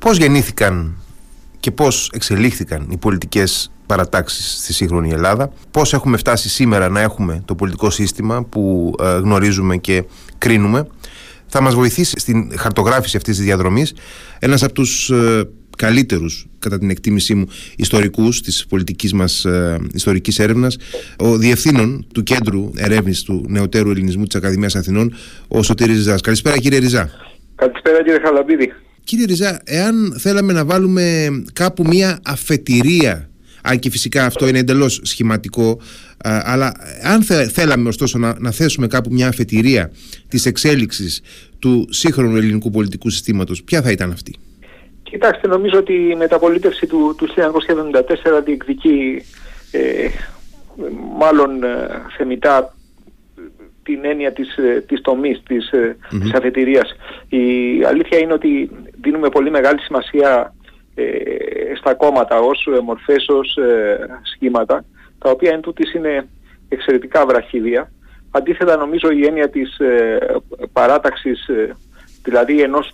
Πώς γεννήθηκαν και πώς εξελίχθηκαν οι πολιτικές παρατάξεις στη σύγχρονη Ελλάδα, πώς έχουμε φτάσει σήμερα να έχουμε το πολιτικό σύστημα που ε, γνωρίζουμε και κρίνουμε; Θα μας βοηθήσει στην χαρτογράφηση αυτής της διαδρομής ένας από τους ε, καλύτερους κατά την εκτίμησή μου ιστορικούς της πολιτικής μας ε, ιστορικής έρευνας ο διευθύνων του Κέντρου Ερεύνης του Νεωτέρου Ελληνισμού της Ακαδημίας Αθηνών ο Σωτήρης Ριζάς. Καλησπέρα κύριε Ριζά. Καλησπέρα κύριε Χαλαμπίδη. Κύριε Ριζά, εάν θέλαμε να βάλουμε κάπου μία αφετηρία αν και φυσικά αυτό είναι εντελώς σχηματικό αλλά αν θέλαμε ωστόσο να, να θέσουμε κάπου μια αφετηρία της εξέλιξης του σύγχρονου ελληνικού πολιτικού συστήματος ποια θα ήταν αυτή; Κοιτάξτε, νομίζω ότι η μεταπολίτευση του, του 1974 διεκδικεί ε, μάλλον ε, θεμητά την έννοια της, ε, της τομής, της, mm της αφετηρίας. Η αλήθεια είναι ότι δίνουμε πολύ μεγάλη σημασία στα κόμματα ως μορφές, ως σχήματα, τα οποία εν τούτης είναι εξαιρετικά βραχίδια. Αντίθετα νομίζω η έννοια της παράταξης, δηλαδή ενός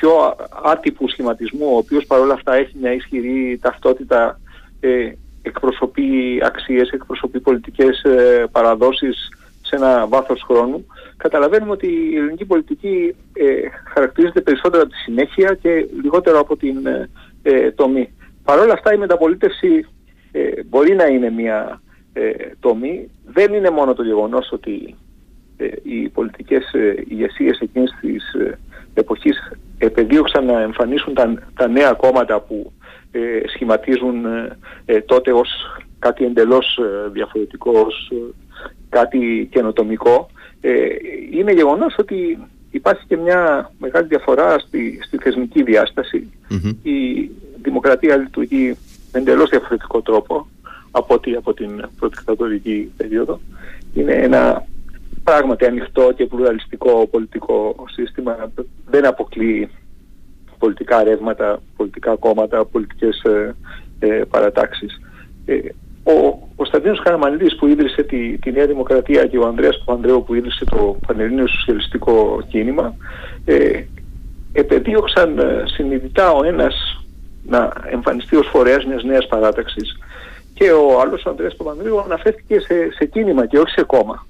πιο άτυπου σχηματισμού, ο οποίος παρόλα αυτά έχει μια ισχυρή ταυτότητα, ε, εκπροσωπεί αξίες, εκπροσωπεί πολιτικές ε, παραδόσεις σε ένα βάθος χρόνου, καταλαβαίνουμε ότι η ελληνική πολιτική ε, χαρακτηρίζεται περισσότερο από τη συνέχεια και λιγότερο από την ε, ε τομή. Παρ' όλα αυτά η μεταπολίτευση ε, μπορεί να είναι μια τομή. Δεν είναι μόνο το γεγονός ότι οι πολιτικές ηγεσίες εκείνης της εποχής επεδίωξαν να εμφανίσουν τα, τα νέα κόμματα που ε, σχηματίζουν ε, ε, τότε ως κάτι εντελώς διαφορετικό, ως κάτι καινοτομικό. είναι γεγονός ότι υπάρχει και μια μεγάλη διαφορά στη, στη θεσμική Η δημοκρατία λειτουργεί με εντελώς διαφορετικό τρόπο από ό,τι από την προδικτατορική περίοδο. Είναι ένα πράγματι ανοιχτό και πλουραλιστικό πολιτικό σύστημα δεν αποκλείει πολιτικά ρεύματα, πολιτικά κόμματα, πολιτικές ε, ε, παρατάξεις. Ε, ο Κωνσταντίνος Χαραμανίδης που ίδρυσε τη, τη Νέα Δημοκρατία και ο Ανδρέας Παπανδρέου που ίδρυσε το Πανελλήνιο Σοσιαλιστικό Κίνημα ε, επεδίωξαν ε, συνειδητά ο ένας να εμφανιστεί ως φορέας μιας νέας παράταξης και ο άλλος ο Ανδρέας Παπανδρέου αναφέρθηκε σε, σε κίνημα και όχι σε κόμμα.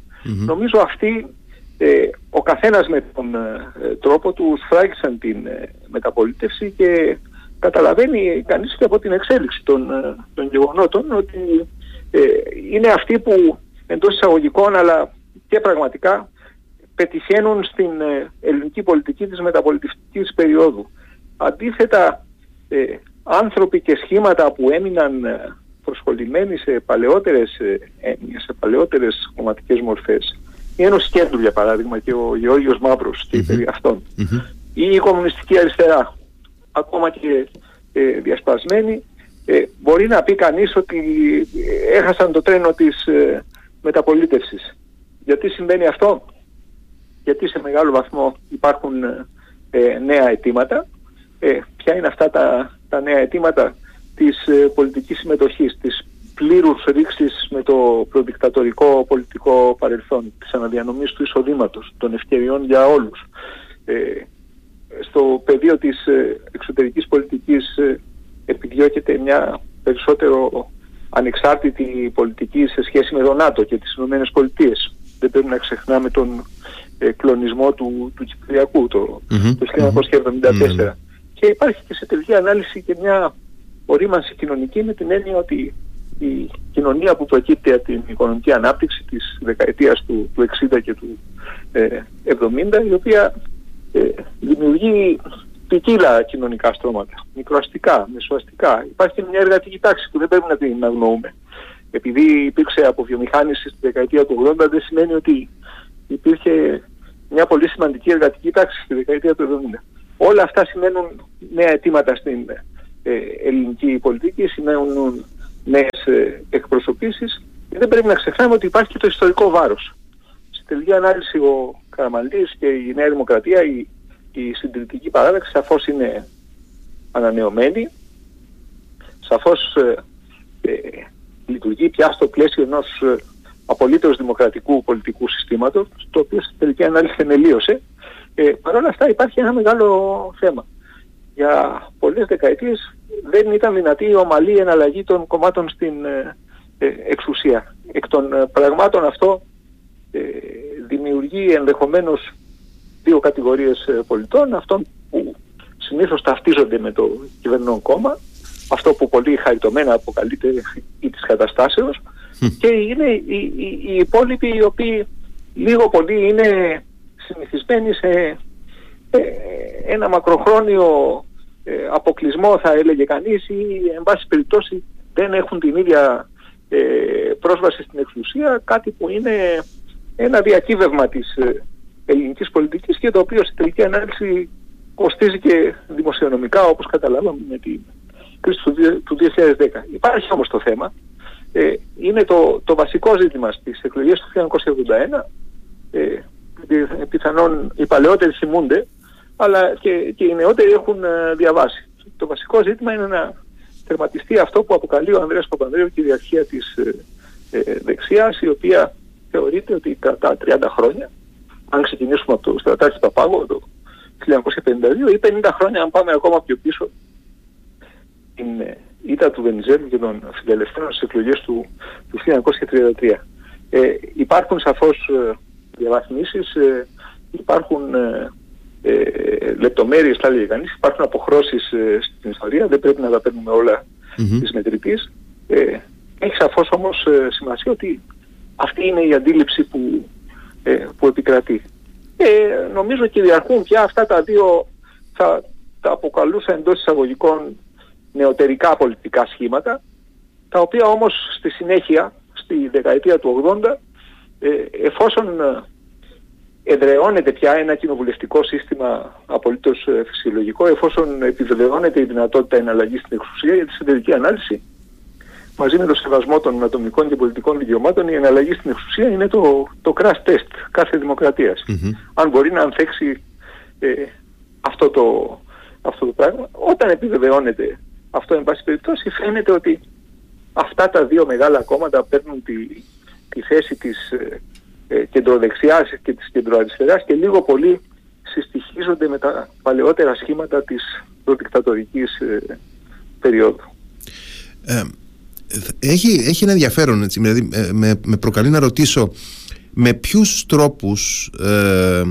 Νομίζω αυτή ε, ο καθένας με τον ε, τρόπο του σφράγισαν την ε, μεταπολίτευση και καταλαβαίνει κανείς και από την εξέλιξη των, ε, των γεγονότων ότι είναι αυτοί που εντός εισαγωγικών αλλά και πραγματικά πετυχαίνουν στην ελληνική πολιτική της μεταπολιτευτικής περίοδου. Αντίθετα, άνθρωποι και σχήματα που έμειναν προσχολημένοι σε παλαιότερες έννοιες, σε παλαιότερες κομματικές μορφές. Η Ένωση Κέντρου για παράδειγμα και ο Γεώργιος Μαύρος και περί αυτών. Ή η κομμουνιστική αριστερά, ακόμα και ε, διασπασμένη, ε, μπορεί να πει κανείς ότι έχασαν το τρένο της ε, μεταπολίτευσης. Γιατί συμβαίνει αυτό; Γιατί σε μεγάλο βαθμό υπάρχουν ε, νέα αιτήματα; Ε, ποια είναι αυτά τα, τα νέα αιτήματα; της ε, πολιτικής συμμετοχής, της πλήρους ρήξης με το προδικτατορικό πολιτικό παρελθόν, της αναδιανομής του εισοδήματος, των ευκαιριών για όλους; Ε, στο πεδίο της ε, εξωτερικής πολιτικής ε, επιδιώκεται μια περισσότερο ανεξάρτητη πολιτική σε σχέση με τον ΝΑΤΟ και τις Ηνωμένες Πολιτείες. Δεν πρέπει να ξεχνάμε τον ε, κλονισμό του, του Κυπριακού το, το 1974. Και υπάρχει και σε τελική ανάλυση και μια ορίμανση κοινωνική με την έννοια ότι η κοινωνία που προκύπτει από την οικονομική ανάπτυξη της δεκαετίας του, του 60 και του ε, 70 η οποία ε, δημιουργεί ποικίλα κοινωνικά στρώματα, μικροαστικά, μεσοαστικά. Υπάρχει και μια εργατική τάξη που δεν πρέπει να την αγνοούμε. Επειδή υπήρξε αποβιομηχάνηση στη δεκαετία του 80 δεν σημαίνει ότι υπήρχε μια πολύ σημαντική εργατική τάξη στη δεκαετία του 70. Όλα αυτά σημαίνουν νέα αιτήματα στην ε, ελληνική πολιτική, σημαίνουν νέες ε, εκπροσωπήσεις και δεν πρέπει να ξεχνάμε ότι υπάρχει και το ιστορικό βάρος. Στη τελική ανάλυση ο Καραμαλής και η Νέα Δημοκρατία, η, η συντηρητική παράδοξη σαφώς είναι ανανεωμένη, σαφώς ε, λειτουργεί πια στο πλαίσιο ενός ε, απολύτως δημοκρατικού πολιτικού συστήματος, το οποίο στη τελική ανάλυση θεμελίωσε. Ε, Παρ' όλα αυτά υπάρχει ένα μεγάλο θέμα για πολλές δεκαετίες δεν ήταν δυνατή η ομαλή εναλλαγή των κομμάτων στην εξουσία. Εκ των πραγμάτων αυτό δημιουργεί ενδεχομένως δύο κατηγορίες πολιτών, αυτών που συνήθως ταυτίζονται με το κυβερνόν κόμμα, αυτό που πολύ χαριτωμένα αποκαλείται ή της καταστάσεως, και είναι οι, οι, οι υπόλοιποι οι οποίοι λίγο πολύ είναι συνηθισμένοι σε ε, ένα μακροχρόνιο ε, αποκλεισμό θα έλεγε κανείς ή εν πάση περιπτώσει δεν έχουν την ίδια ε, πρόσβαση στην εξουσία, κάτι που είναι ένα διακύβευμα της ελληνικής πολιτικής και το οποίο στην τελική ανάλυση κοστίζει και δημοσιονομικά όπως καταλάβαμε με την κρίση του 2010. Υπάρχει όμως το θέμα, ε, είναι το, το βασικό ζήτημα στις εκλογές του 1981, ε, πιθανόν οι παλαιότεροι θυμούνται, αλλά και, και οι νεότεροι έχουν ε, διαβάσει. Το βασικό ζήτημα είναι να τερματιστεί αυτό που αποκαλεί ο Ανδρέας Παπανδρέου και η αρχία της ε, ε, δεξιάς, η οποία θεωρείται ότι κατά 30 χρόνια, αν ξεκινήσουμε από το στρατάρχη Παπάγο το 1952 ή 50 χρόνια αν πάμε ακόμα πιο πίσω, την ε, ήττα του Βενιζέλου και των φιλελευθέρων στις εκλογές του, του 1933. Ε, υπάρχουν σαφώς ε, διαβαθμίσεις, ε, υπάρχουν ε, ε, λεπτομέρειες θα έλεγε κανείς, υπάρχουν αποχρώσεις ε, στην ιστορία, δεν πρέπει να τα παίρνουμε όλα mm-hmm. της μετρητής. Ε, έχει σαφώς όμως ε, σημασία ότι αυτή είναι η αντίληψη που, ε, που επικρατεί. Ε, νομίζω και διαρκούν πια αυτά τα δύο, θα τα αποκαλούσα εντός εισαγωγικών νεωτερικά πολιτικά σχήματα, τα οποία όμως στη συνέχεια, στη δεκαετία του 80, ε, εφόσον εδραιώνεται πια ένα κοινοβουλευτικό σύστημα απολύτως ε, φυσιολογικό, εφόσον επιβεβαιώνεται η δυνατότητα εναλλαγής στην εξουσία για τη συντηρητική ανάλυση, μαζί με το σεβασμό των ατομικών και πολιτικών δικαιωμάτων, η εναλλαγή στην εξουσία είναι το, το crash test κάθε Αν μπορεί να ανθέξει ε, αυτό, το, αυτό το πράγμα, όταν επιβεβαιώνεται αυτό, εν πάση περιπτώσει, φαίνεται ότι αυτά τα δύο μεγάλα κόμματα παίρνουν τη, τη θέση της ε, ε, κεντροδεξιάς και της κεντροαριστεράς και λίγο πολύ συστοιχίζονται με τα παλαιότερα σχήματα της προδικτατορικής ε, περίοδου. Ε, έχει, έχει ένα ενδιαφέρον, έτσι, δηλαδή ε, με, με προκαλεί να ρωτήσω με ποιους τρόπους ε,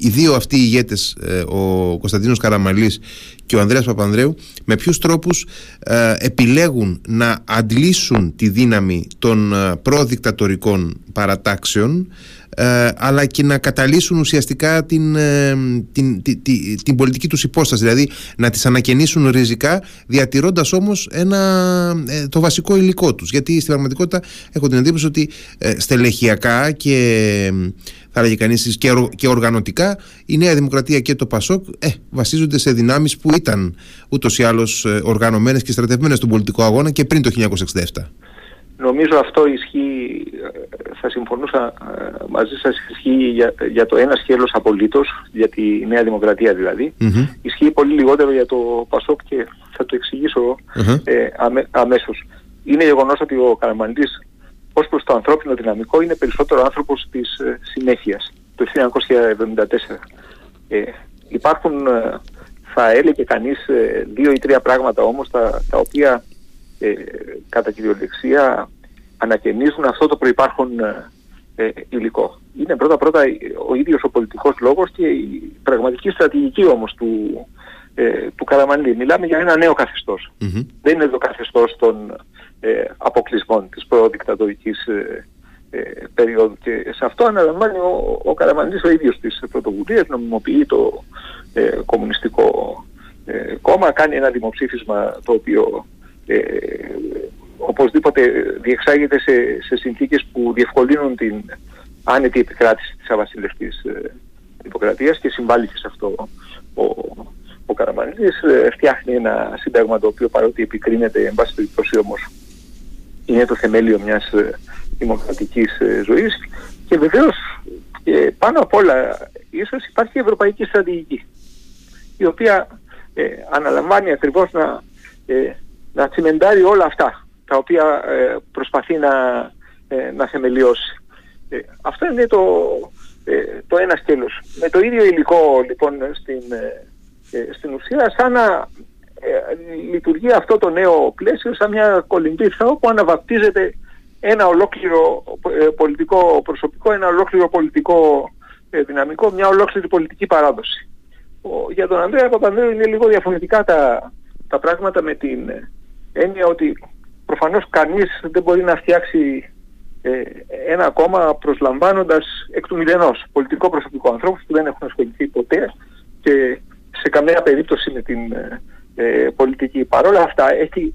οι δύο αυτοί οι ηγέτες, ε, ο Κωνσταντίνος Καραμαλής και ο Ανδρέας Παπανδρέου, με ποιους τρόπους ε, επιλέγουν να αντλήσουν τη δύναμη των ε, προδικτατορικών παρατάξεων ε, αλλά και να καταλύσουν ουσιαστικά την, ε, την, την, την, πολιτική τους υπόσταση, δηλαδή να τις ανακαινήσουν ριζικά διατηρώντας όμως ένα, ε, το βασικό υλικό τους. Γιατί στην πραγματικότητα έχω την εντύπωση ότι στελεχειακά και θα έλεγε κανείς και, και οργανωτικά η Νέα Δημοκρατία και το ΠΑΣΟΚ ε, βασίζονται σε δυνάμεις που ήταν ούτως ή άλλως οργανωμένες και στρατευμένες στον πολιτικό αγώνα και πριν το 1967. Νομίζω αυτό ισχύει, θα συμφωνούσα ε, μαζί σας, ισχύει για, για το ένα σκέλος απολύτως, για τη Νέα Δημοκρατία δηλαδή. Ισχύει πολύ λιγότερο για το Πασόκ και θα το εξηγήσω ε, αμέ, αμέσως. Είναι γεγονός ότι ο Καραμαντής ως προς το ανθρώπινο δυναμικό είναι περισσότερο άνθρωπος της ε, συνέχειας, το 1974. Ε, υπάρχουν, ε, θα έλεγε κανείς, δύο ή τρία πράγματα όμως τα, τα οποία ε, κατά κυριολεξία ανακαινίζουν αυτό το προϋπάρχον ε, ε, υλικό. Είναι πρώτα-πρώτα ο ίδιος ο πολιτικός λόγος και η πραγματική στρατηγική όμως του, ε, του Καραμανλή. Μιλάμε για ένα νέο Δεν είναι το καθεστώς των ε, αποκλεισμών της προδικτατορικής ε, ε, περίοδου και σε αυτό αναλαμβάνει ο, ο Καραμανλής ο ίδιος τις πρωτοβουλίες, νομιμοποιεί το ε, κομμουνιστικό κόμμα, κάνει ένα δημοψήφισμα το οποίο ε, οπωσδήποτε διεξάγεται σε, σε συνθήκες που διευκολύνουν την άνετη επικράτηση της αβασιλευτής ε, δημοκρατίας και συμβάλλει και σε αυτό ο, ο Καραμανίδης. Ε, φτιάχνει ένα σύνταγμα το οποίο παρότι επικρίνεται εν πάση περιπτώσει όμως είναι το θεμέλιο μιας ε, δημοκρατικής ε, ζωής και βεβαίως ε, πάνω απ' όλα ίσως υπάρχει η ευρωπαϊκή στρατηγική η οποία ε, αναλαμβάνει ακριβώς να να τσιμεντάρει όλα αυτά τα οποία ε, προσπαθεί να, ε, να θεμελιώσει. Ε, αυτό είναι το, το ένα σκέλος. Με το ίδιο υλικό λοιπόν στην, στην ουσία σαν να λειτουργεί αυτό το νέο πλαίσιο σαν μια κολυμπήθα όπου αναβαπτίζεται ένα ολόκληρο πολιτικό προσωπικό, ένα ολόκληρο πολιτικό δυναμικό, μια ολόκληρη πολιτική παράδοση. Για τον Ανδρέα Παπανδρέου είναι λίγο διαφορετικά τα, τα πράγματα με την έννοια ότι προφανώς κανείς δεν μπορεί να φτιάξει ε, ένα κόμμα προσλαμβάνοντας εκ του μηδενός πολιτικό προσωπικό ανθρώπους που δεν έχουν ασχοληθεί ποτέ και σε καμία περίπτωση με την ε, ε πολιτική. Παρόλα αυτά έχει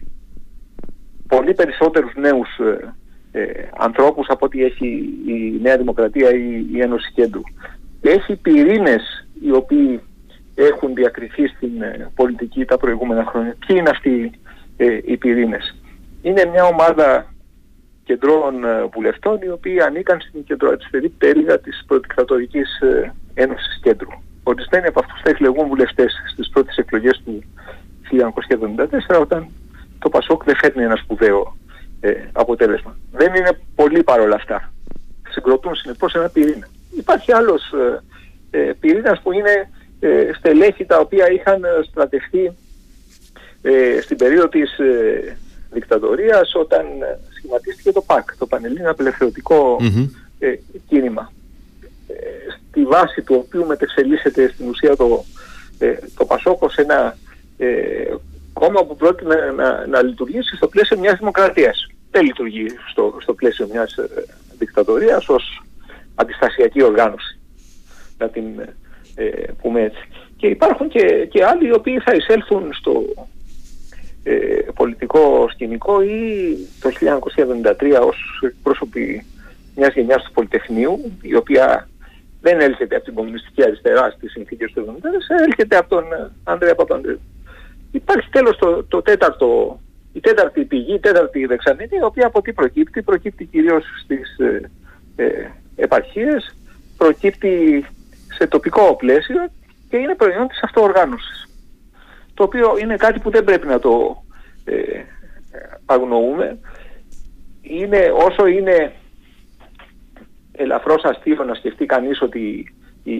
πολύ περισσότερους νέους ε, ε, ανθρώπους από ό,τι έχει η Νέα Δημοκρατία ή η Ένωση Κέντρου. Έχει πυρήνες οι οποίοι έχουν διακριθεί στην πολιτική τα προηγούμενα χρόνια. Ποιοι είναι αυτοί οι πυρήνες. Είναι μια ομάδα κεντρών ε, βουλευτών οι οποίοι ανήκαν στην κεντροαριστερή πτέρυγα της Προδικτατορικής ε, Ένωσης Κέντρου. Ορισμένοι από αυτούς θα εκλεγούν βουλευτές στις πρώτες εκλογές του 1974 όταν το Πασόκ δεν φέρνει ένα σπουδαίο ε, αποτέλεσμα. Δεν είναι πολύ παρόλα αυτά. Συγκροτούν συνεπώς ένα πυρήνα. Υπάρχει άλλος ε, ε, πυρήνας που είναι ε, στελέχη τα οποία είχαν στρατευτεί ε, στην περίοδο της δικτατορίας όταν σχηματίστηκε το ΠΑΚ, το Πανελλήνιο ε, Κίνημα. Ε, στη βάση του οποίου μετεξελίσσεται στην ουσία το, ε, το Πασόκο σε ένα ε, κόμμα που πρότεινε να, να, να, λειτουργήσει στο πλαίσιο μιας δημοκρατίας. Δεν λειτουργεί στο, στο πλαίσιο μιας ε, δικτατορίας ως αντιστασιακή οργάνωση. Να την πούμε έτσι. Και υπάρχουν και, και άλλοι οι οποίοι θα εισέλθουν στο, ε, πολιτικό σκηνικό ή το 1973 ως πρόσωποι μιας γενιάς του Πολυτεχνείου η οποία δεν έλκεται από την κομμουνιστική αριστερά στις συνθήκες του 1974 έλκεται από τον ε, Ανδρέα Παπανδρέου. Υπάρχει τέλος το, το τέταρτο, η τέταρτη πηγή, η τέταρτη δεξαμενή, η οποία από τι προκύπτει, προκύπτει κυρίως στις ε, ε, επαρχίες, προκύπτει σε τοπικό πλαίσιο και είναι προϊόν της αυτοοργάνωσης το οποίο είναι κάτι που δεν πρέπει να το ε, αγνοούμε. Είναι, όσο είναι ελαφρώς αστείο να σκεφτεί κανείς ότι η,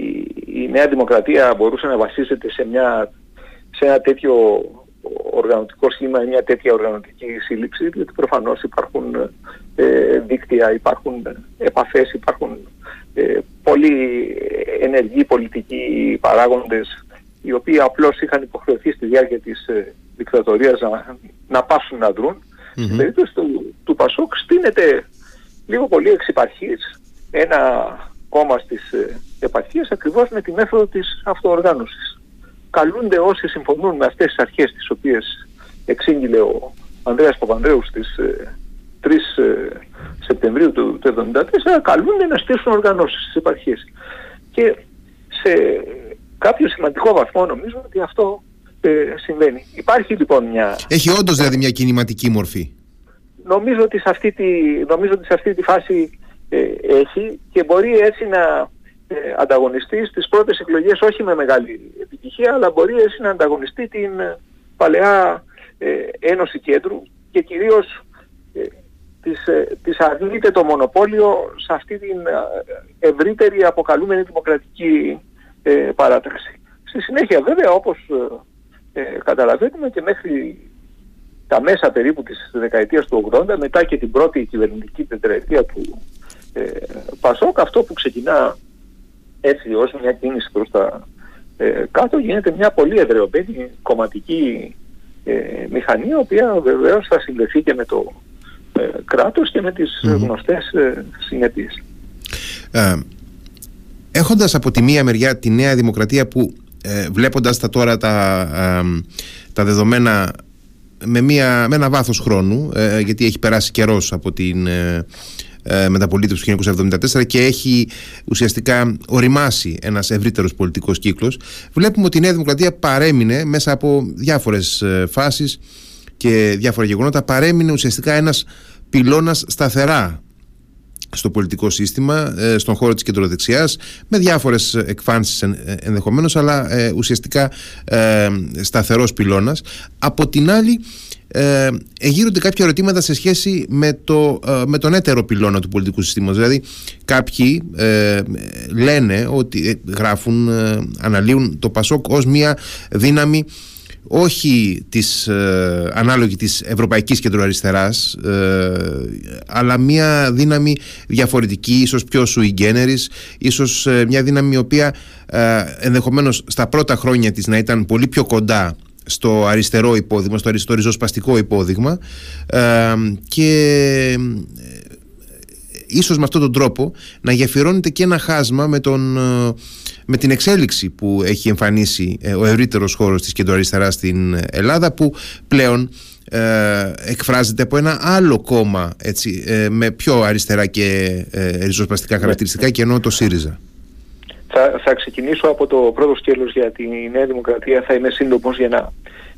η Νέα Δημοκρατία μπορούσε να βασίζεται σε, μια, σε ένα τέτοιο οργανωτικό σχήμα ή μια τέτοια οργανωτική σύλληψη, διότι προφανώς υπάρχουν ε, δίκτυα, υπάρχουν επαφές, υπάρχουν ε, πολύ ενεργοί πολιτικοί παράγοντες οι οποίοι απλώς είχαν υποχρεωθεί στη διάρκεια της ε, δικτατορίας να, να πάσουν να δρουν. Mm-hmm. Στην περίπτωση του, του Πασόκ στείνεται λίγο πολύ εξ επαρχής ένα κόμμα στις ε, επαρχίες ακριβώς με τη μέθοδο της αυτοοργάνωσης. Καλούνται όσοι συμφωνούν με αυτές τις αρχές τις οποίες εξήγηλε ο Ανδρέας Παπανδρέους στις ε, 3 ε, Σεπτεμβρίου του 1974 καλούνται να στήσουν οργανώσεις στις επαρχίες. Και σε κάποιο σημαντικό βαθμό νομίζω ότι αυτό ε, συμβαίνει. Υπάρχει λοιπόν μια... Έχει όντως δηλαδή μια κινηματική μορφή. Νομίζω ότι σε αυτή τη, νομίζω ότι σε αυτή τη φάση ε, έχει και μπορεί έτσι να ε, ανταγωνιστεί στις πρώτες εκλογές όχι με μεγάλη επιτυχία αλλά μπορεί έτσι να ανταγωνιστεί την παλαιά Ένωση Κέντρου και κυρίως της, της αρνείται το μονοπόλιο σε αυτή την ευρύτερη αποκαλούμενη δημοκρατική ε, παράταξη. Στη συνέχεια βέβαια όπως ε, ε, καταλαβαίνουμε και μέχρι τα μέσα περίπου της δεκαετίας του 80 μετά και την πρώτη κυβερνητική τετραετία του ε, Πασόκ αυτό που ξεκινά έτσι ως μια κίνηση προς τα ε, κάτω γίνεται μια πολύ εδρεωμένη κομματική ε, μηχανή η οποία βεβαίως θα συνδεθεί και με το ε, κράτος και με τις mm-hmm. γνωστές ε, συνέπειες έχοντας από τη μία μεριά τη Νέα Δημοκρατία που ε, βλέποντας τα τώρα τα, τα δεδομένα με, μια, με ένα βάθος χρόνου ε, γιατί έχει περάσει καιρός από την ε, ε μεταπολίτευση του 1974 και έχει ουσιαστικά οριμάσει ένας ευρύτερος πολιτικός κύκλος βλέπουμε ότι η Νέα Δημοκρατία παρέμεινε μέσα από διάφορες ε, φάσεις και διάφορα γεγονότα παρέμεινε ουσιαστικά ένας πυλώνας σταθερά στο πολιτικό σύστημα, ε, στον χώρο της κεντροδεξιάς με διάφορες εκφάνσεις ενδεχομένως αλλά ε, ουσιαστικά ε, σταθερός πυλώνας από την άλλη ε, εγείρονται κάποια ερωτήματα σε σχέση με, το, ε, με τον έτερο πυλώνα του πολιτικού συστήματος. Δηλαδή κάποιοι ε, λένε ότι ε, γράφουν, αναλύουν το ΠΑΣΟΚ ως μια δύναμη όχι της ε, ανάλογη της ευρωπαϊκής κεντροαριστεράς ε, αλλά μια δύναμη διαφορετική ίσως πιο sui generis ίσως ε, μια δύναμη η οποία ε, ενδεχομένως στα πρώτα χρόνια της να ήταν πολύ πιο κοντά στο αριστερό υπόδειγμα, στο αριστερό ριζοσπαστικό υπόδειγμα και ίσως με αυτόν τον τρόπο να γεφυρώνεται και ένα χάσμα με, τον, ε, με την εξέλιξη που έχει εμφανίσει ε, ο ευρύτερος χώρος της κεντροαριστεράς στην Ελλάδα που πλέον ε, εκφράζεται από ένα άλλο κόμμα έτσι, ε, με πιο αριστερά και ε, ριζοσπαστικά χαρακτηριστικά και ενώ το ΣΥΡΙΖΑ. Θα, θα ξεκινήσω από το πρώτο σκέλος για τη Νέα Δημοκρατία. Θα είμαι σύντομος για να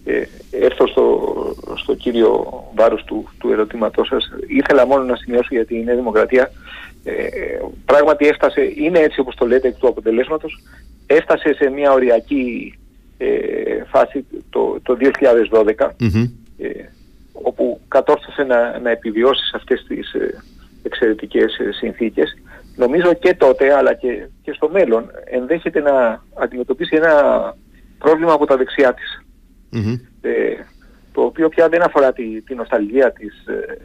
ε, έρθω στο, στο κύριο βάρος του, του ερωτήματός σας. Ήθελα μόνο να σημειώσω για τη Νέα Δημοκρατία. Ε, πράγματι έφτασε, είναι έτσι όπως το λέτε εκ του αποτελέσματος, έφτασε σε μια οριακή ε, φάση το, το 2012 ε, όπου κατόρθωσε να, να επιβιώσει σε αυτές τις ε, εξαιρετικές ε, συνθήκες. Νομίζω και τότε αλλά και, και στο μέλλον ενδέχεται να αντιμετωπίσει ένα πρόβλημα από τα δεξιά της. Ε, το οποίο πια δεν αφορά τη, τη νοσταλγία της ε,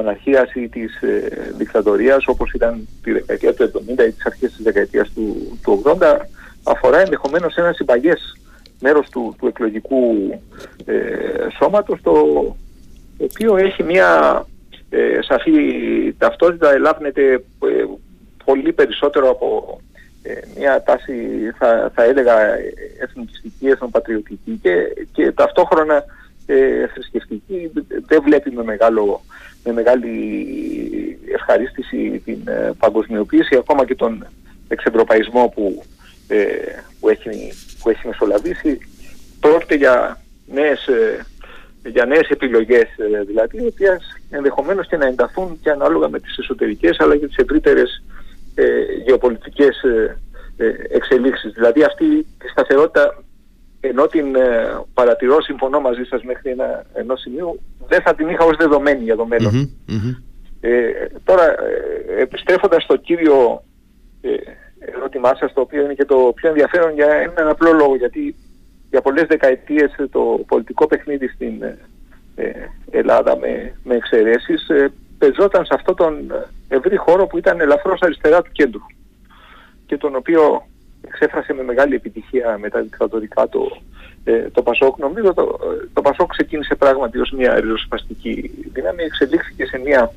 μοναρχίας ή της ε, δικτατορίας όπως ήταν τη δεκαετία του 70 ή τις αρχές της δεκαετίας του, του 80 αφορά ενδεχομένως ένα συμπαγές μέρος του, του εκλογικού ε, σώματος το οποίο έχει μια ε, σαφή ταυτότητα ελάβνεται ε, πολύ περισσότερο από ε, μια τάση θα, θα έλεγα εθνικιστική, εθνοπατριωτική και, και ταυτόχρονα ε, θρησκευτική. Δεν βλέπει με, μεγάλο, με μεγάλη ευχαρίστηση την ε, παγκοσμιοποίηση ακόμα και τον εξευρωπαϊσμό που, ε, που, έχει, που έχει μεσολαβήσει πρόκειται για νέες, ε, για νέες επιλογές δηλαδή οι οποίες ενδεχομένως και να ενταθούν και ανάλογα με τις εσωτερικές αλλά και τις ευρύτερες ε, γεωπολιτικές ε, ε, εξελίξεις. Δηλαδή αυτή η σταθερότητα ενώ την ε, παρατηρώ, συμφωνώ μαζί σας μέχρι ένα ενός σημείου, δεν θα την είχα ως δεδομένη για το μελλον Ε, τώρα, ε, επιστρέφοντας στο κύριο ε, ερώτημά σας, το οποίο είναι και το πιο ενδιαφέρον για έναν απλό λόγο, γιατί για πολλές δεκαετίες το πολιτικό παιχνίδι στην ε, Ελλάδα με, με εξαιρέσεις πεζόταν σε αυτόν τον ευρύ χώρο που ήταν ελαφρώς αριστερά του κέντρου και τον οποίο εξέφρασε με μεγάλη επιτυχία με τα δικτατορικά το, ε, το Πασόκ. Νομίζω το, το Πασόκ ξεκίνησε πράγματι ως μια ριζοσπαστική δύναμη, εξελίχθηκε σε μια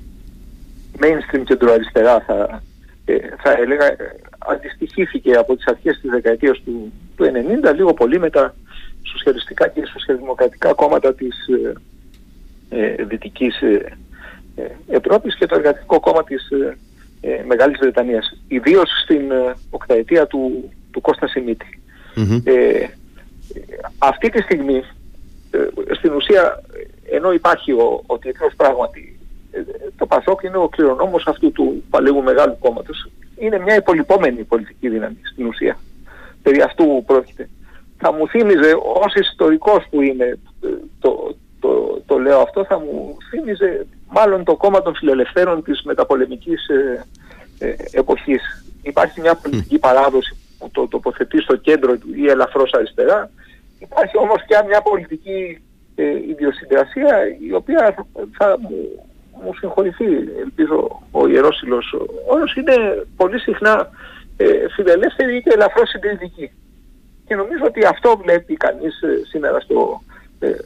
mainstream κεντροαριστερά θα, ε, θα έλεγα, αντιστοιχήθηκε από τις αρχές της δεκαετίας του, του 90 λίγο πολύ με τα σοσιαλιστικά και σοσιαλδημοκρατικά κόμματα της ε, ε δυτικής ε, ε, Ευρώπης και το Εργατικό Κόμμα της ε, ε Μεγάλης Βρετανίας. Ιδίως στην ε, οκταετία του, του Κώστα Ε, αυτή τη στιγμή, στην ουσία, ενώ υπάρχει ο, ο τίτλος πράγματι, το Πασόκ είναι ο κληρονόμος αυτού του παλαιού μεγάλου κόμματος. Είναι μια υπολοιπόμενη πολιτική δύναμη στην ουσία. Περί αυτού πρόκειται. Θα μου θύμιζε ως ιστορικός που είναι το, το, το λέω αυτό, θα μου θύμιζε μάλλον το κόμμα των φιλελευθέρων της μεταπολεμικής ε, ε, εποχής. Υπάρχει μια πολιτική παράδοση που το τοποθετεί στο κέντρο ή ελαφρώς αριστερά. Υπάρχει όμως και μια πολιτική ε, ιδιοσυγκρασία η οποία θα μου, μου συγχωρηθεί, ελπίζω ο Ιερόσυλος όρος, είναι πολύ συχνά ε, φιλελεύθερη και ελαφρώς συντηρητική. Και νομίζω ότι αυτό βλέπει κανείς ε, σήμερα στο, ε,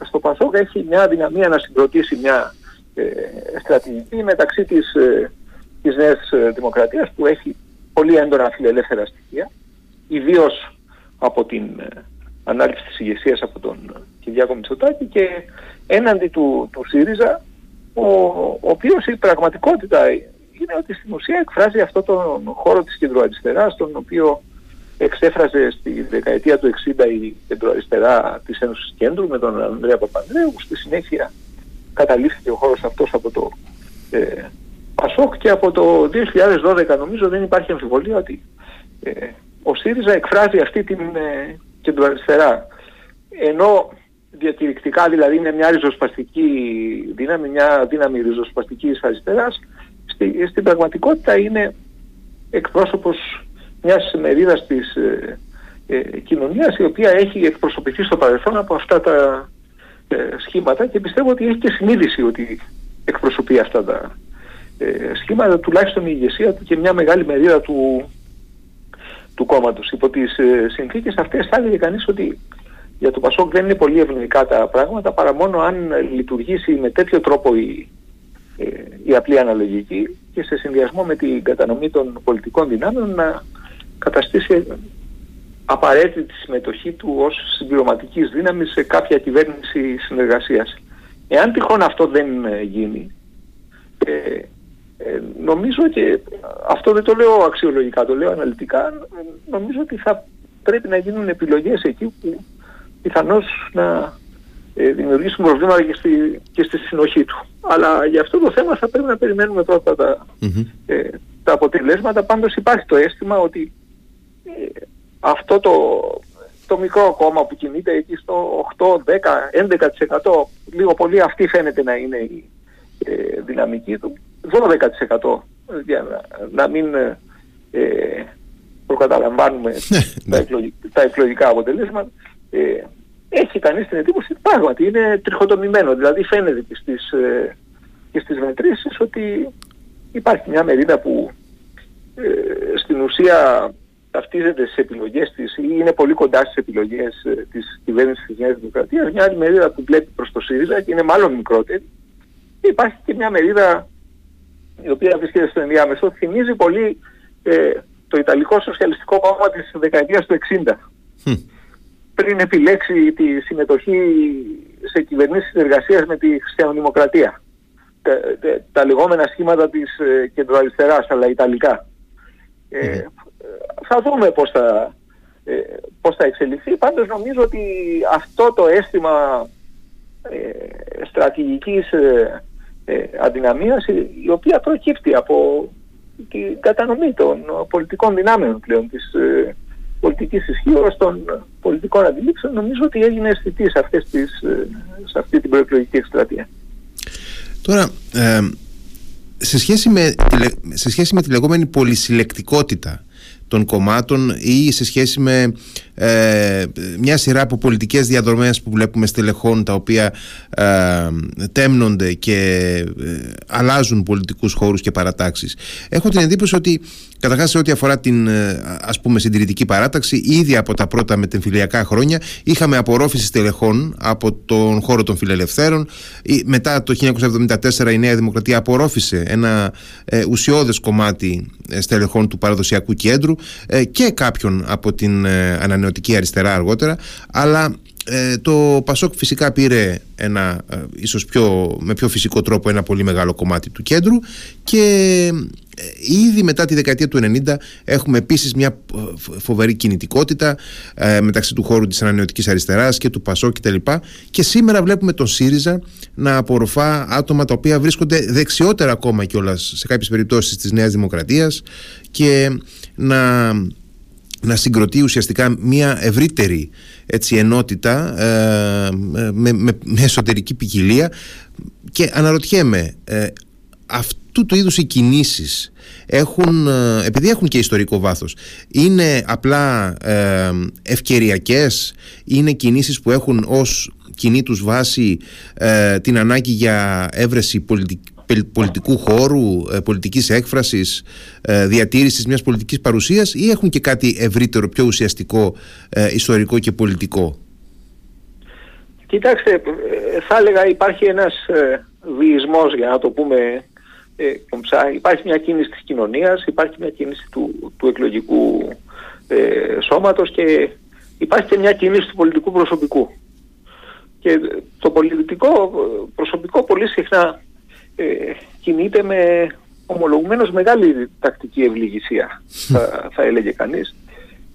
στο Πασόκ έχει μια δυναμία να συγκροτήσει μια ε, στρατηγική μεταξύ της, ε, της Νέας ε, Δημοκρατίας που έχει πολύ έντονα φιλελεύθερα στοιχεία, ιδίως από την ανάλυση της ηγεσίας από τον Κυριάκο Μητσοτάκη και έναντι του, του ΣΥΡΙΖΑ, ο, ο οποίος η πραγματικότητα είναι ότι στην ουσία εκφράζει αυτό τον χώρο της κεντροαριστεράς, τον οποίο εξέφραζε στη δεκαετία του 60 η κεντροαριστερά της Ένωσης Κέντρου με τον Ανδρέα Παπανδρέου, στη συνέχεια καταλήφθηκε ο χώρος αυτός από το ε, Πασόκ και από το 2012 νομίζω δεν υπάρχει αμφιβολία ότι ε, ο ΣΥΡΙΖΑ εκφράζει αυτή την ε, κεντροαριστερά. Ενώ διακηρυκτικά δηλαδή είναι μια ριζοσπαστική δύναμη, μια δύναμη ριζοσπαστικής αριστεράς, στη, στην πραγματικότητα είναι εκπρόσωπος μιας μερίδας της ε, ε, κοινωνίας η οποία έχει εκπροσωπηθεί στο παρελθόν από αυτά τα ε, σχήματα και πιστεύω ότι έχει και συνείδηση ότι εκπροσωπεί αυτά τα ε, σχήματα, τουλάχιστον η ηγεσία του και μια μεγάλη μερίδα του, του κόμματος. Υπό τις ε, συνθήκες αυτές θα έλεγε κανείς ότι για το Πασόκ δεν είναι πολύ ευνοϊκά τα πράγματα παρά μόνο αν λειτουργήσει με τέτοιο τρόπο η, ε, η απλή αναλογική και σε συνδυασμό με την κατανομή των πολιτικών δυνάμεων να καταστήσει απαραίτητη τη συμμετοχή του ως συμπληρωματικής δύναμης σε κάποια κυβέρνηση συνεργασίας. Εάν τυχόν αυτό δεν γίνει, ε, ε, νομίζω και αυτό δεν το λέω αξιολογικά, το λέω αναλυτικά, νομίζω ότι θα πρέπει να γίνουν επιλογές εκεί που πιθανώς να ε, δημιουργήσουν προβλήματα και στη, και στη συνοχή του. Αλλά για αυτό το θέμα θα πρέπει να περιμένουμε πρώτα τα, ε, τα αποτελέσματα. Πάντως υπάρχει το αίσθημα ότι ε, αυτό το, το μικρό κόμμα που κινείται εκεί στο 8, 10, 11% λίγο πολύ αυτή φαίνεται να είναι η ε, δυναμική του. 12% για να, να μην ε, προκαταλαμβάνουμε ναι, τα, εκλογικά, τα εκλογικά αποτελέσματα ε, έχει κανείς την εντύπωση ότι πράγματι είναι τριχοτομημένο. Δηλαδή φαίνεται και στις, ε, και στις μετρήσεις ότι υπάρχει μια μερίδα που ε, στην ουσία ταυτίζεται στις επιλογές της ή είναι πολύ κοντά στις επιλογές ε, της κυβέρνησης της Νέας Δημοκρατίας, μια άλλη μερίδα που βλέπει προς το ΣΥΡΙΖΑ και είναι μάλλον μικρότερη. Και υπάρχει και μια μερίδα η οποία βρίσκεται στο ενδιάμεσο, θυμίζει πολύ ε, το Ιταλικό Σοσιαλιστικό Κόμμα της δεκαετίας του 60. Πριν επιλέξει τη συμμετοχή σε κυβερνήσεις εργασίας με τη χριστιανοδημοκρατία. Τα, τα, τα λεγόμενα σχήματα της ε, κεντροαριστεράς, αλλά ιταλικά. Ε, θα δούμε πώς θα, ε, πώς θα εξελιχθεί. Πάντως νομίζω ότι αυτό το αίσθημα ε, στρατηγικής ε, ε, αδυναμίας η οποία προκύπτει από την κατανομή των πολιτικών δυνάμεων πλέον της ε, πολιτικής ισχύω των πολιτικών αντιλήψεων νομίζω ότι έγινε αισθητή σε, αυτές τις, ε, σε αυτή την προεκλογική εκστρατεία. Τώρα, σε, σχέση με, σε σχέση με τη λεγόμενη πολυσυλλεκτικότητα των κομμάτων ή σε σχέση με ε, μια σειρά από πολιτικές διαδρομές που βλέπουμε στελεχών τα οποία ε, τέμνονται και ε, αλλάζουν πολιτικούς χώρους και παρατάξεις. Έχω την εντύπωση ότι Καταρχάς, σε ό,τι αφορά την ε, ας πούμε συντηρητική παράταξη, ήδη από τα πρώτα μετεμφυλιακά χρόνια είχαμε απορρόφησης στελεχών από τον χώρο των φιλελευθέρων. Μετά το 1974 η Νέα Δημοκρατία απορρόφησε ένα ε, ουσιώδες κομμάτι ε, στελεχών του παραδοσιακού κέντρου ε, και κάποιον από την ανανεωτική αριστερά αργότερα. Αλλά το Πασόκ φυσικά πήρε ένα, ίσως πιο, με πιο φυσικό τρόπο ένα πολύ μεγάλο κομμάτι του κέντρου και ε, ήδη μετά τη δεκαετία του 90 έχουμε επίσης μια ε, φοβερή κινητικότητα ε, μεταξύ του χώρου της ανανεωτικής αριστεράς και του ΠΑΣΟ κτλ. Και, και σήμερα βλέπουμε τον ΣΥΡΙΖΑ να απορροφά άτομα τα οποία βρίσκονται δεξιότερα ακόμα κιόλας σε κάποιες περιπτώσεις της Νέας Δημοκρατίας και να, να συγκροτεί ουσιαστικά μια ευρύτερη έτσι, ενότητα με, με, με εσωτερική ποικιλία. Και αναρωτιέμαι αυτού του είδους οι κινήσεις έχουν, ε, επειδή έχουν και ιστορικό βάθος είναι απλά ε, ευκαιριακές; Είναι κινήσεις που έχουν ως κοινή τους βάση ε, την ανάγκη για έβρεση πολιτικού χώρου, ε, πολιτικής έκφρασης, ε, διατήρησης μιας πολιτικής παρουσίας ή έχουν και κάτι ευρύτερο, πιο ουσιαστικό, ιστορικό και πολιτικό; Κοιτάξτε, θα έλεγα υπάρχει ένας βιισμός για να το πούμε ε, υπάρχει μια κίνηση της κοινωνίας, υπάρχει μια κίνηση του, του εκλογικού ε, σώματος και υπάρχει και μια κίνηση του πολιτικού προσωπικού. Και το πολιτικό προσωπικό πολύ συχνά ε, κινείται με ομολογουμένως μεγάλη τακτική ευληγησία, θα, θα έλεγε κανείς.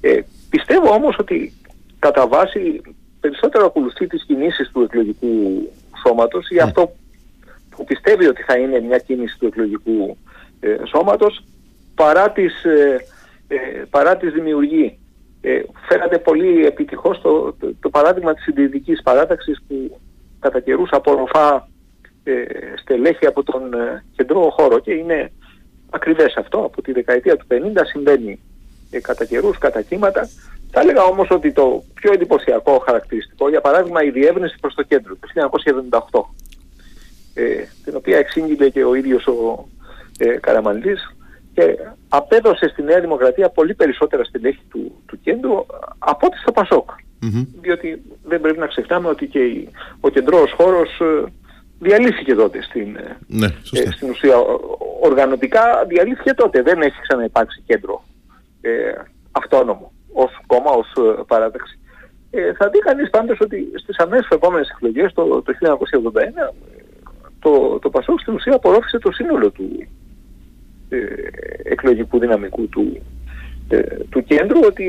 Ε, πιστεύω όμως ότι κατά βάση περισσότερο ακολουθεί τις κινήσεις του εκλογικού σώματος ή ναι. αυτό που πιστεύει ότι θα είναι μια κίνηση του εκλογικού ε, σώματος παρά τις, ε, ε, παρά τις δημιουργεί. Ε, φέρατε πολύ επιτυχώς το, το, παράδειγμα της συντηρητικής παράταξης που κατά καιρούς απορροφά ε, στελέχη από τον ε, κεντρό χώρο και είναι ακριβές αυτό. Από τη δεκαετία του 50 συμβαίνει ε, κατά καιρούς, κατά κύματα. Θα έλεγα όμως ότι το πιο εντυπωσιακό χαρακτηριστικό, για παράδειγμα η διεύρυνση προς το κέντρο το 1978, ε, την οποία εξήγηλε και ο ίδιος ο ε, Καραμανλής και απέδωσε στη Νέα Δημοκρατία πολύ περισσότερα στελέχη του, του κέντρου από ό,τι στο Πασόκ. Διότι δεν πρέπει να ξεχνάμε ότι και η, ο κεντρός χώρος ε, διαλύθηκε τότε στην, ε, ναι, ε, στην ουσία. Οργανωτικά διαλύθηκε τότε. Δεν έχει ξαναυπάρξει κέντρο ε, αυτόνομο ως κόμμα, ως ε, παράταξη. Ε, θα δει κανείς πάντως ότι στις αμέσως επόμενες εκλογές το, το 1981 το, το Πασόκ στην ουσία απορρόφησε το σύνολο του ε, εκλογικού δυναμικού του, ε, του κέντρου ότι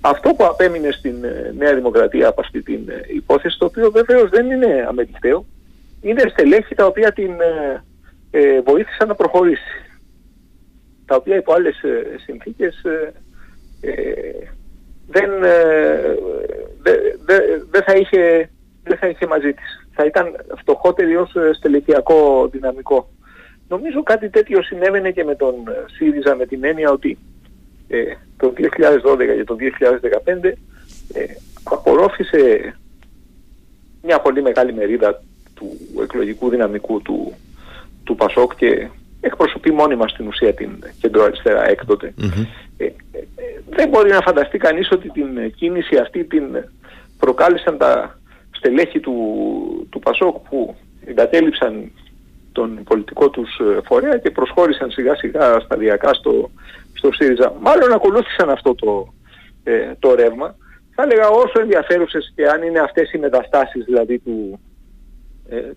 αυτό που απέμεινε στην ε, Νέα Δημοκρατία από αυτή την ε, υπόθεση, το οποίο βεβαίως δεν είναι αμετυχταίο, είναι στελέχη τα οποία την ε, βοήθησαν να προχωρήσει. Τα οποία υπό άλλες συνθήκες δεν, δεν, θα είχε, δεν θα είχε μαζί της. Θα ήταν φτωχότερη ως στελεχειακό δυναμικό. Νομίζω κάτι τέτοιο συνέβαινε και με τον ΣΥΡΙΖΑ με την έννοια ότι ε, το 2012 και το 2015 ε, απορρόφησε μια πολύ μεγάλη μερίδα του εκλογικού δυναμικού του, του ΠΑΣΟΚ και εκπροσωπεί μόνιμα στην ουσία την κεντροαριστερά Ε, δεν μπορεί να φανταστεί κανείς ότι την κίνηση αυτή την προκάλεσαν τα στελέχη του, του ΠΑΣΟΚ που εγκατέλειψαν τον πολιτικό τους φορέα και προσχώρησαν σιγά σιγά σταδιακά στο, στο ΣΥΡΙΖΑ. Μάλλον ακολούθησαν αυτό το, ε, το ρεύμα. Θα έλεγα όσο ενδιαφέρουσες και αν είναι αυτές οι μεταστάσεις δηλαδή του, ε,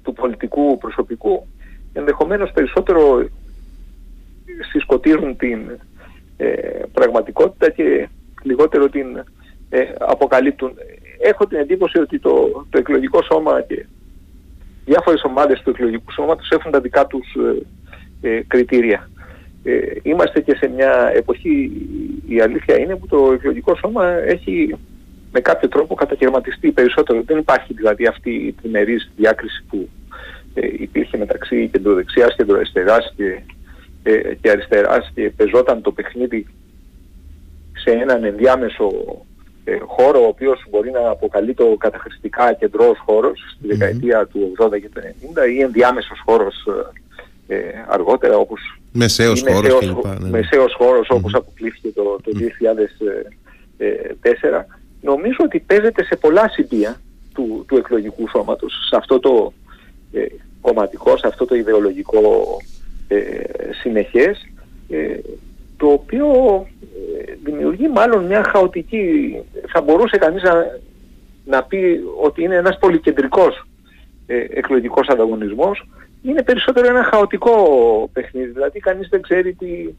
του πολιτικού προσωπικού, ενδεχομένως περισσότερο συσκοτίζουν την ε, πραγματικότητα και λιγότερο την ε, αποκαλύπτουν. Έχω την εντύπωση ότι το, το εκλογικό σώμα και διάφορες ομάδες του εκλογικού σώματος έχουν τα δικά τους κριτήρια. Ε, είμαστε και σε μια εποχή, η αλήθεια είναι που το εκλογικό σώμα έχει με κάποιο τρόπο κατακαιρματιστεί περισσότερο. Δεν υπάρχει δηλαδή αυτή η τριμερής διάκριση που ε, υπήρχε μεταξύ κεντροδεξιάς, κεντροαριστεράς και, ε, και αριστεράς και πεζόταν το παιχνίδι σε έναν ενδιάμεσο ε, χώρο ο οποίος μπορεί να αποκαλεί το καταχρηστικά κεντρός χώρος στη δεκαετία του 80 και του 90 ή ενδιάμεσος χώρος ε, αργότερα όπως Μεσαίος χώρος μεσαίος, κλπ. Ναι. Μεσαίος χώρος όπως αποκλείθηκε το, το 2004 νομίζω ότι παίζεται σε πολλά σημεία του, του εκλογικού σώματος σε αυτό το ε, κομματικό, σε αυτό το ιδεολογικό ε, συνεχές ε, το οποίο ε, δημιουργεί μάλλον μια χαοτική θα μπορούσε κανείς να, να πει ότι είναι ένας πολυκεντρικός ε, εκλογικός ανταγωνισμός είναι περισσότερο ένα χαοτικό παιχνίδι. Δηλαδή κανείς δεν ξέρει τι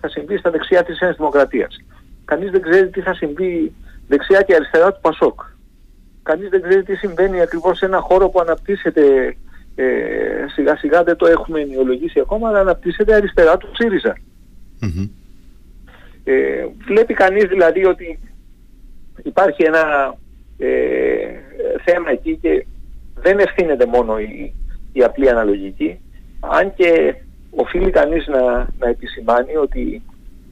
θα συμβεί στα δεξιά της Ένωσης Δημοκρατίας. Κανείς δεν ξέρει τι θα συμβεί δεξιά και αριστερά του Πασόκ. Κανείς δεν ξέρει τι συμβαίνει ακριβώς σε ένα χώρο που αναπτύσσεται ε, σιγά σιγά δεν το έχουμε ενοιολογήσει ακόμα αλλά αναπτύσσεται αριστερά του ΣΥΡΙΖΑ. Ε, βλέπει κανείς δηλαδή ότι υπάρχει ένα ε, θέμα εκεί και δεν ευθύνεται μόνο η, η απλή αναλογική, αν και οφείλει κανείς να, να επισημάνει ότι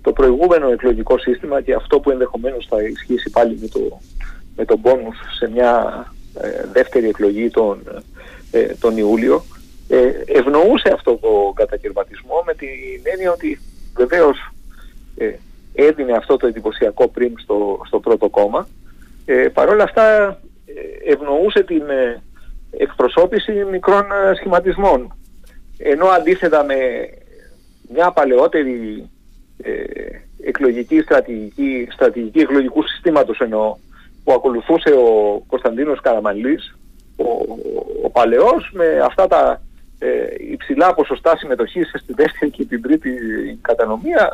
το προηγούμενο εκλογικό σύστημα και αυτό που ενδεχομένως θα ισχύσει πάλι με το, με τον πόνους σε μια ε, δεύτερη εκλογή τον, ε, τον Ιούλιο ε, ευνοούσε αυτό το κατακαιρματισμό με την έννοια ότι βεβαίως ε, έδινε αυτό το εντυπωσιακό πριν στο, στο πρώτο κόμμα ε, παρόλα αυτά ε, ευνοούσε την εκπροσώπηση μικρών ε, σχηματισμών. Ενώ αντίθετα με μια παλαιότερη ε, εκλογική στρατηγική, στρατηγική εκλογικού συστήματος ενώ που ακολουθούσε ο Κωνσταντίνος Καραμανλής, ο, ο, παλαιός με αυτά τα ε, υψηλά ποσοστά συμμετοχής στη δεύτερη και την τρίτη κατανομία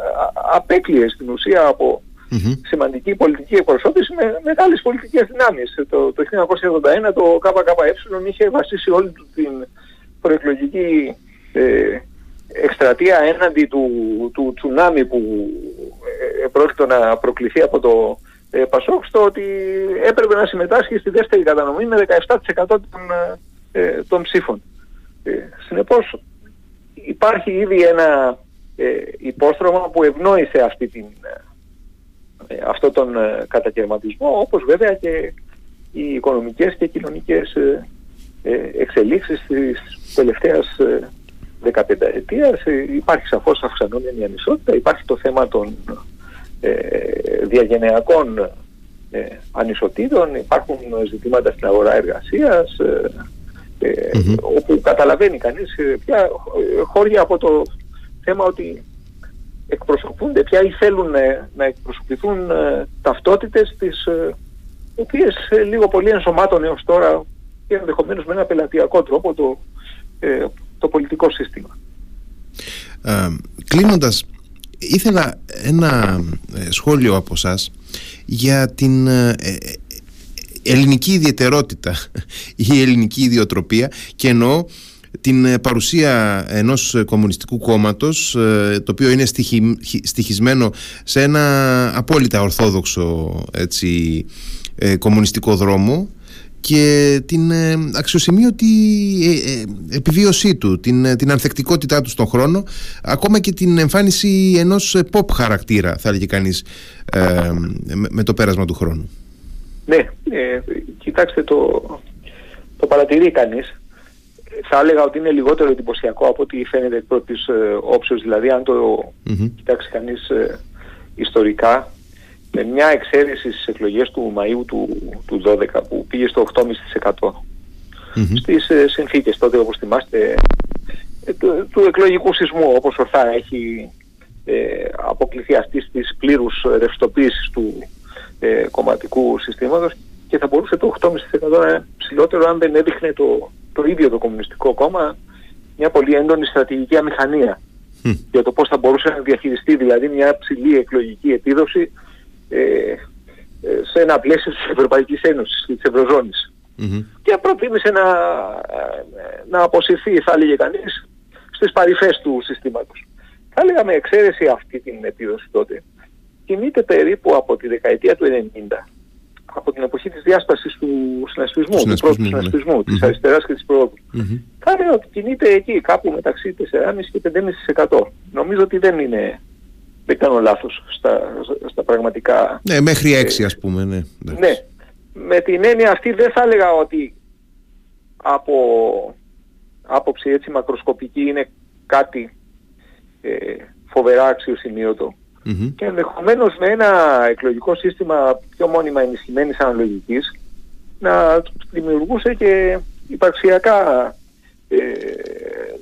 απέκλειε στην ουσία από mm-hmm. σημαντική πολιτική εκπροσώπηση με μεγάλες πολιτικές δυνάμεις. Το, το 1981 το ΚΚΕ είχε βασίσει όλη του την προεκλογική ε, εκστρατεία έναντι του, του τσουνάμι που ε, πρόκειται να προκληθεί από το ε, Πασόκ στο ότι έπρεπε να συμμετάσχει στη δεύτερη κατανομή με 17% των, ε, των ψήφων. Ε, συνεπώς υπάρχει ήδη ένα ε, υπόστρωμα που ευνόησε αυτή την, ε, αυτό τον ε, κατακαιρματισμό όπως βέβαια και οι οικονομικές και κοινωνικές ε, εξελίξεις της τελευταίας 15 ετίας. Υπάρχει σαφώς αυξανόμενη ανισότητα, υπάρχει το θέμα των διαγενειακών ανισοτήτων, υπάρχουν ζητήματα στην αγορά εργασίας, όπου καταλαβαίνει κανείς πια χώρια από το θέμα ότι εκπροσωπούνται πια ή θέλουν ε, να εκπροσωπηθούν ε, ταυτότητες τις ε, οποίες λίγο πολύ ενσωμάτων έως τώρα και ενδεχομένως με ένα πελατειακό τρόπο το, το πολιτικό σύστημα. Ε, κλείνοντας, ήθελα ένα σχόλιο από σας για την ελληνική ιδιαιτερότητα η ελληνική ιδιοτροπία και εννοώ την ε, παρουσία ενός κομμουνιστικού κόμματος ε, το οποίο είναι στοιχισμένο σε ένα απόλυτα ορθόδοξο έτσι, ε, κομμουνιστικό δρόμο και την αξιοσημείωτη επιβίωσή του, την, την ανθεκτικότητά του στον χρόνο ακόμα και την εμφάνιση ενός pop χαρακτήρα θα έλεγε κανείς με το πέρασμα του χρόνου. Ναι, κοιτάξτε το, το παρατηρεί κανείς θα έλεγα ότι είναι λιγότερο εντυπωσιακό από ό,τι φαίνεται εκ πρώτης ε, όψεως. Δηλαδή αν το mm κοιτάξει κανείς ε, ιστορικά, με μια εξαίρεση στις εκλογές του Μαΐου του, του 12 που πήγε στο 8,5% mm-hmm. στις ε, συνθήκες τότε όπως θυμάστε ε, του, του, εκλογικού σεισμού όπως ορθά έχει ε, αποκληθεί αυτή της πλήρους ρευστοποίησης του ε, κομματικού συστήματος και θα μπορούσε το 8,5% να είναι ψηλότερο αν δεν έδειχνε το, το ίδιο το Κομμουνιστικό Κόμμα μια πολύ έντονη στρατηγική αμηχανία για το πώς θα μπορούσε να διαχειριστεί δηλαδή μια ψηλή εκλογική επίδοση ε, ε, σε ένα πλαίσιο της Ευρωπαϊκής Ένωσης και της ευρωζωνης Και προτίμησε να, να αποσυρθεί, θα έλεγε κανείς, στις παρυφές του συστήματος. Θα έλεγα με εξαίρεση αυτή την επίδοση τότε. Κινείται περίπου από τη δεκαετία του 90 από την εποχή της διάσπασης του συνασπισμού, του πρώτου ναι. συνασπισμού, της αριστεράς και της προόδου. Mm-hmm. Θα έλεγα ότι κινείται εκεί κάπου μεταξύ 4,5 και 5,5%. Νομίζω ότι δεν είναι, δεν κάνω λάθος στα, στα πραγματικά... Ναι, μέχρι 6 ε, ας πούμε, ναι. Ναι. Με την έννοια αυτή δεν θα έλεγα ότι από άποψη έτσι μακροσκοπική είναι κάτι ε, φοβερά αξιοσημείωτο και ενδεχομένως με ένα εκλογικό σύστημα πιο μόνιμα ενισχυμένης αναλογικής να δημιουργούσε και υπαρξιακά ε,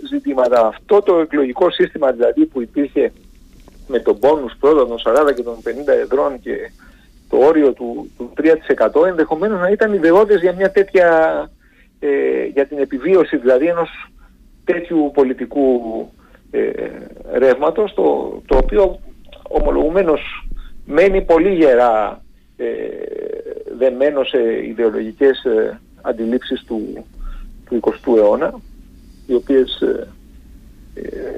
ζητήματα. Αυτό το εκλογικό σύστημα δηλαδή που υπήρχε με τον πόνους πρώτα των 40 και των 50 εδρών και το όριο του, του 3% ενδεχομένως να ήταν ιδεώδες για μια τέτοια ε, για την επιβίωση δηλαδή ενός τέτοιου πολιτικού ε, ρεύματος το, το οποίο ομολογουμένως μένει πολύ γερά ε, δεμένο σε ιδεολογικές ε, αντιλήψεις του, του 20ου αιώνα οι οποίες ε, ε,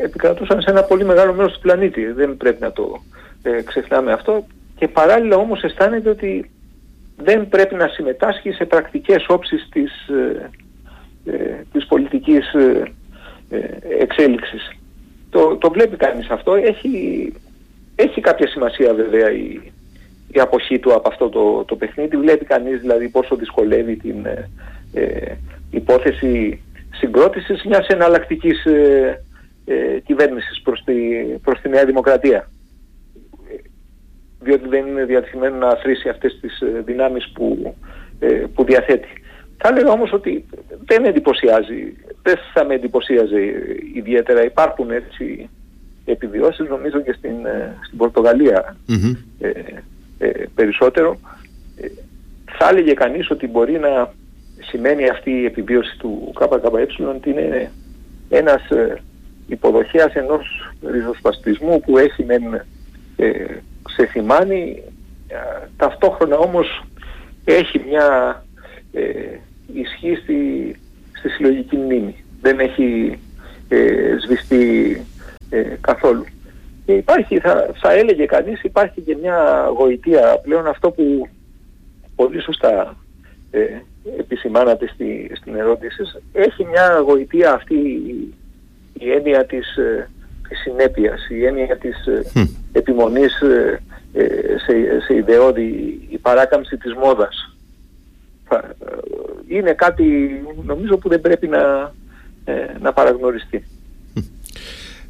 επικρατούσαν σε ένα πολύ μεγάλο μέρος του πλανήτη. Δεν πρέπει να το ε, ξεχνάμε αυτό και παράλληλα όμως αισθάνεται ότι δεν πρέπει να συμμετάσχει σε πρακτικές όψεις της, της πολιτικής εξέλιξης. Το, το βλέπει κανείς αυτό. Έχει έχει κάποια σημασία βέβαια η, η αποχή του από αυτό το, το παιχνίδι. Βλέπει κανείς δηλαδή πόσο δυσκολεύει την ε, ε υπόθεση συγκρότησης μιας εναλλακτικής ε, ε, κυβέρνησης προς τη, προς τη Νέα Δημοκρατία. Διότι δεν είναι διατεθειμένο να αφρίσει αυτές τις ε, δυνάμεις που, που διαθέτει. Θα έλεγα όμως ότι δεν εντυπωσιάζει, δεν θα με εντυπωσίαζε ιδιαίτερα. Υπάρχουν έτσι επιβιώσεις νομίζω και στην, ε, στην πορτογαλια ε, ε, περισσότερο. Ε, θα έλεγε κανείς ότι μπορεί να σημαίνει αυτή η επιβίωση του ΚΚΕ ότι είναι ένας ε, υποδοχέας ενός ριζοσπαστισμού που έχει μεν ε, ξεθυμάνει ταυτόχρονα όμως έχει μια ε, ισχύ στη, στη συλλογική μνήμη. Δεν έχει ε, σβηστεί ε, καθόλου. Και υπάρχει, θα, θα έλεγε κανείς, υπάρχει και μια γοητεία πλέον αυτό που πολύ σωστά ε, επισημάνατε στη, στην ερώτηση Έχει μια γοητεία αυτή η, η έννοια της, ε, της συνέπειας, η έννοια της ε, επιμονής ε, ε, σε, σε ιδεώδη, η παράκαμψη της μόδας. Είναι κάτι νομίζω που δεν πρέπει να, να παραγνωριστεί.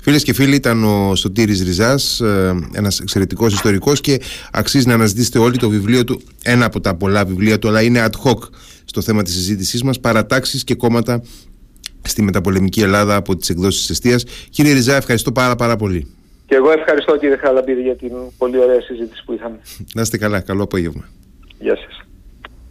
Φίλες και φίλοι, ήταν ο Σωτήρης Ριζάς, ένας εξαιρετικός ιστορικός και αξίζει να αναζητήσετε όλοι το βιβλίο του, ένα από τα πολλά βιβλία του, αλλά είναι ad hoc στο θέμα της συζήτησής μας, παρατάξεις και κόμματα στη μεταπολεμική Ελλάδα από τις εκδόσεις της Εστίας. Κύριε Ριζά, ευχαριστώ πάρα πάρα πολύ. Και εγώ ευχαριστώ κύριε Χαλαμπίδη για την πολύ ωραία συζήτηση που είχαμε. Να είστε καλά. Καλό απόγευμα. Γεια σας.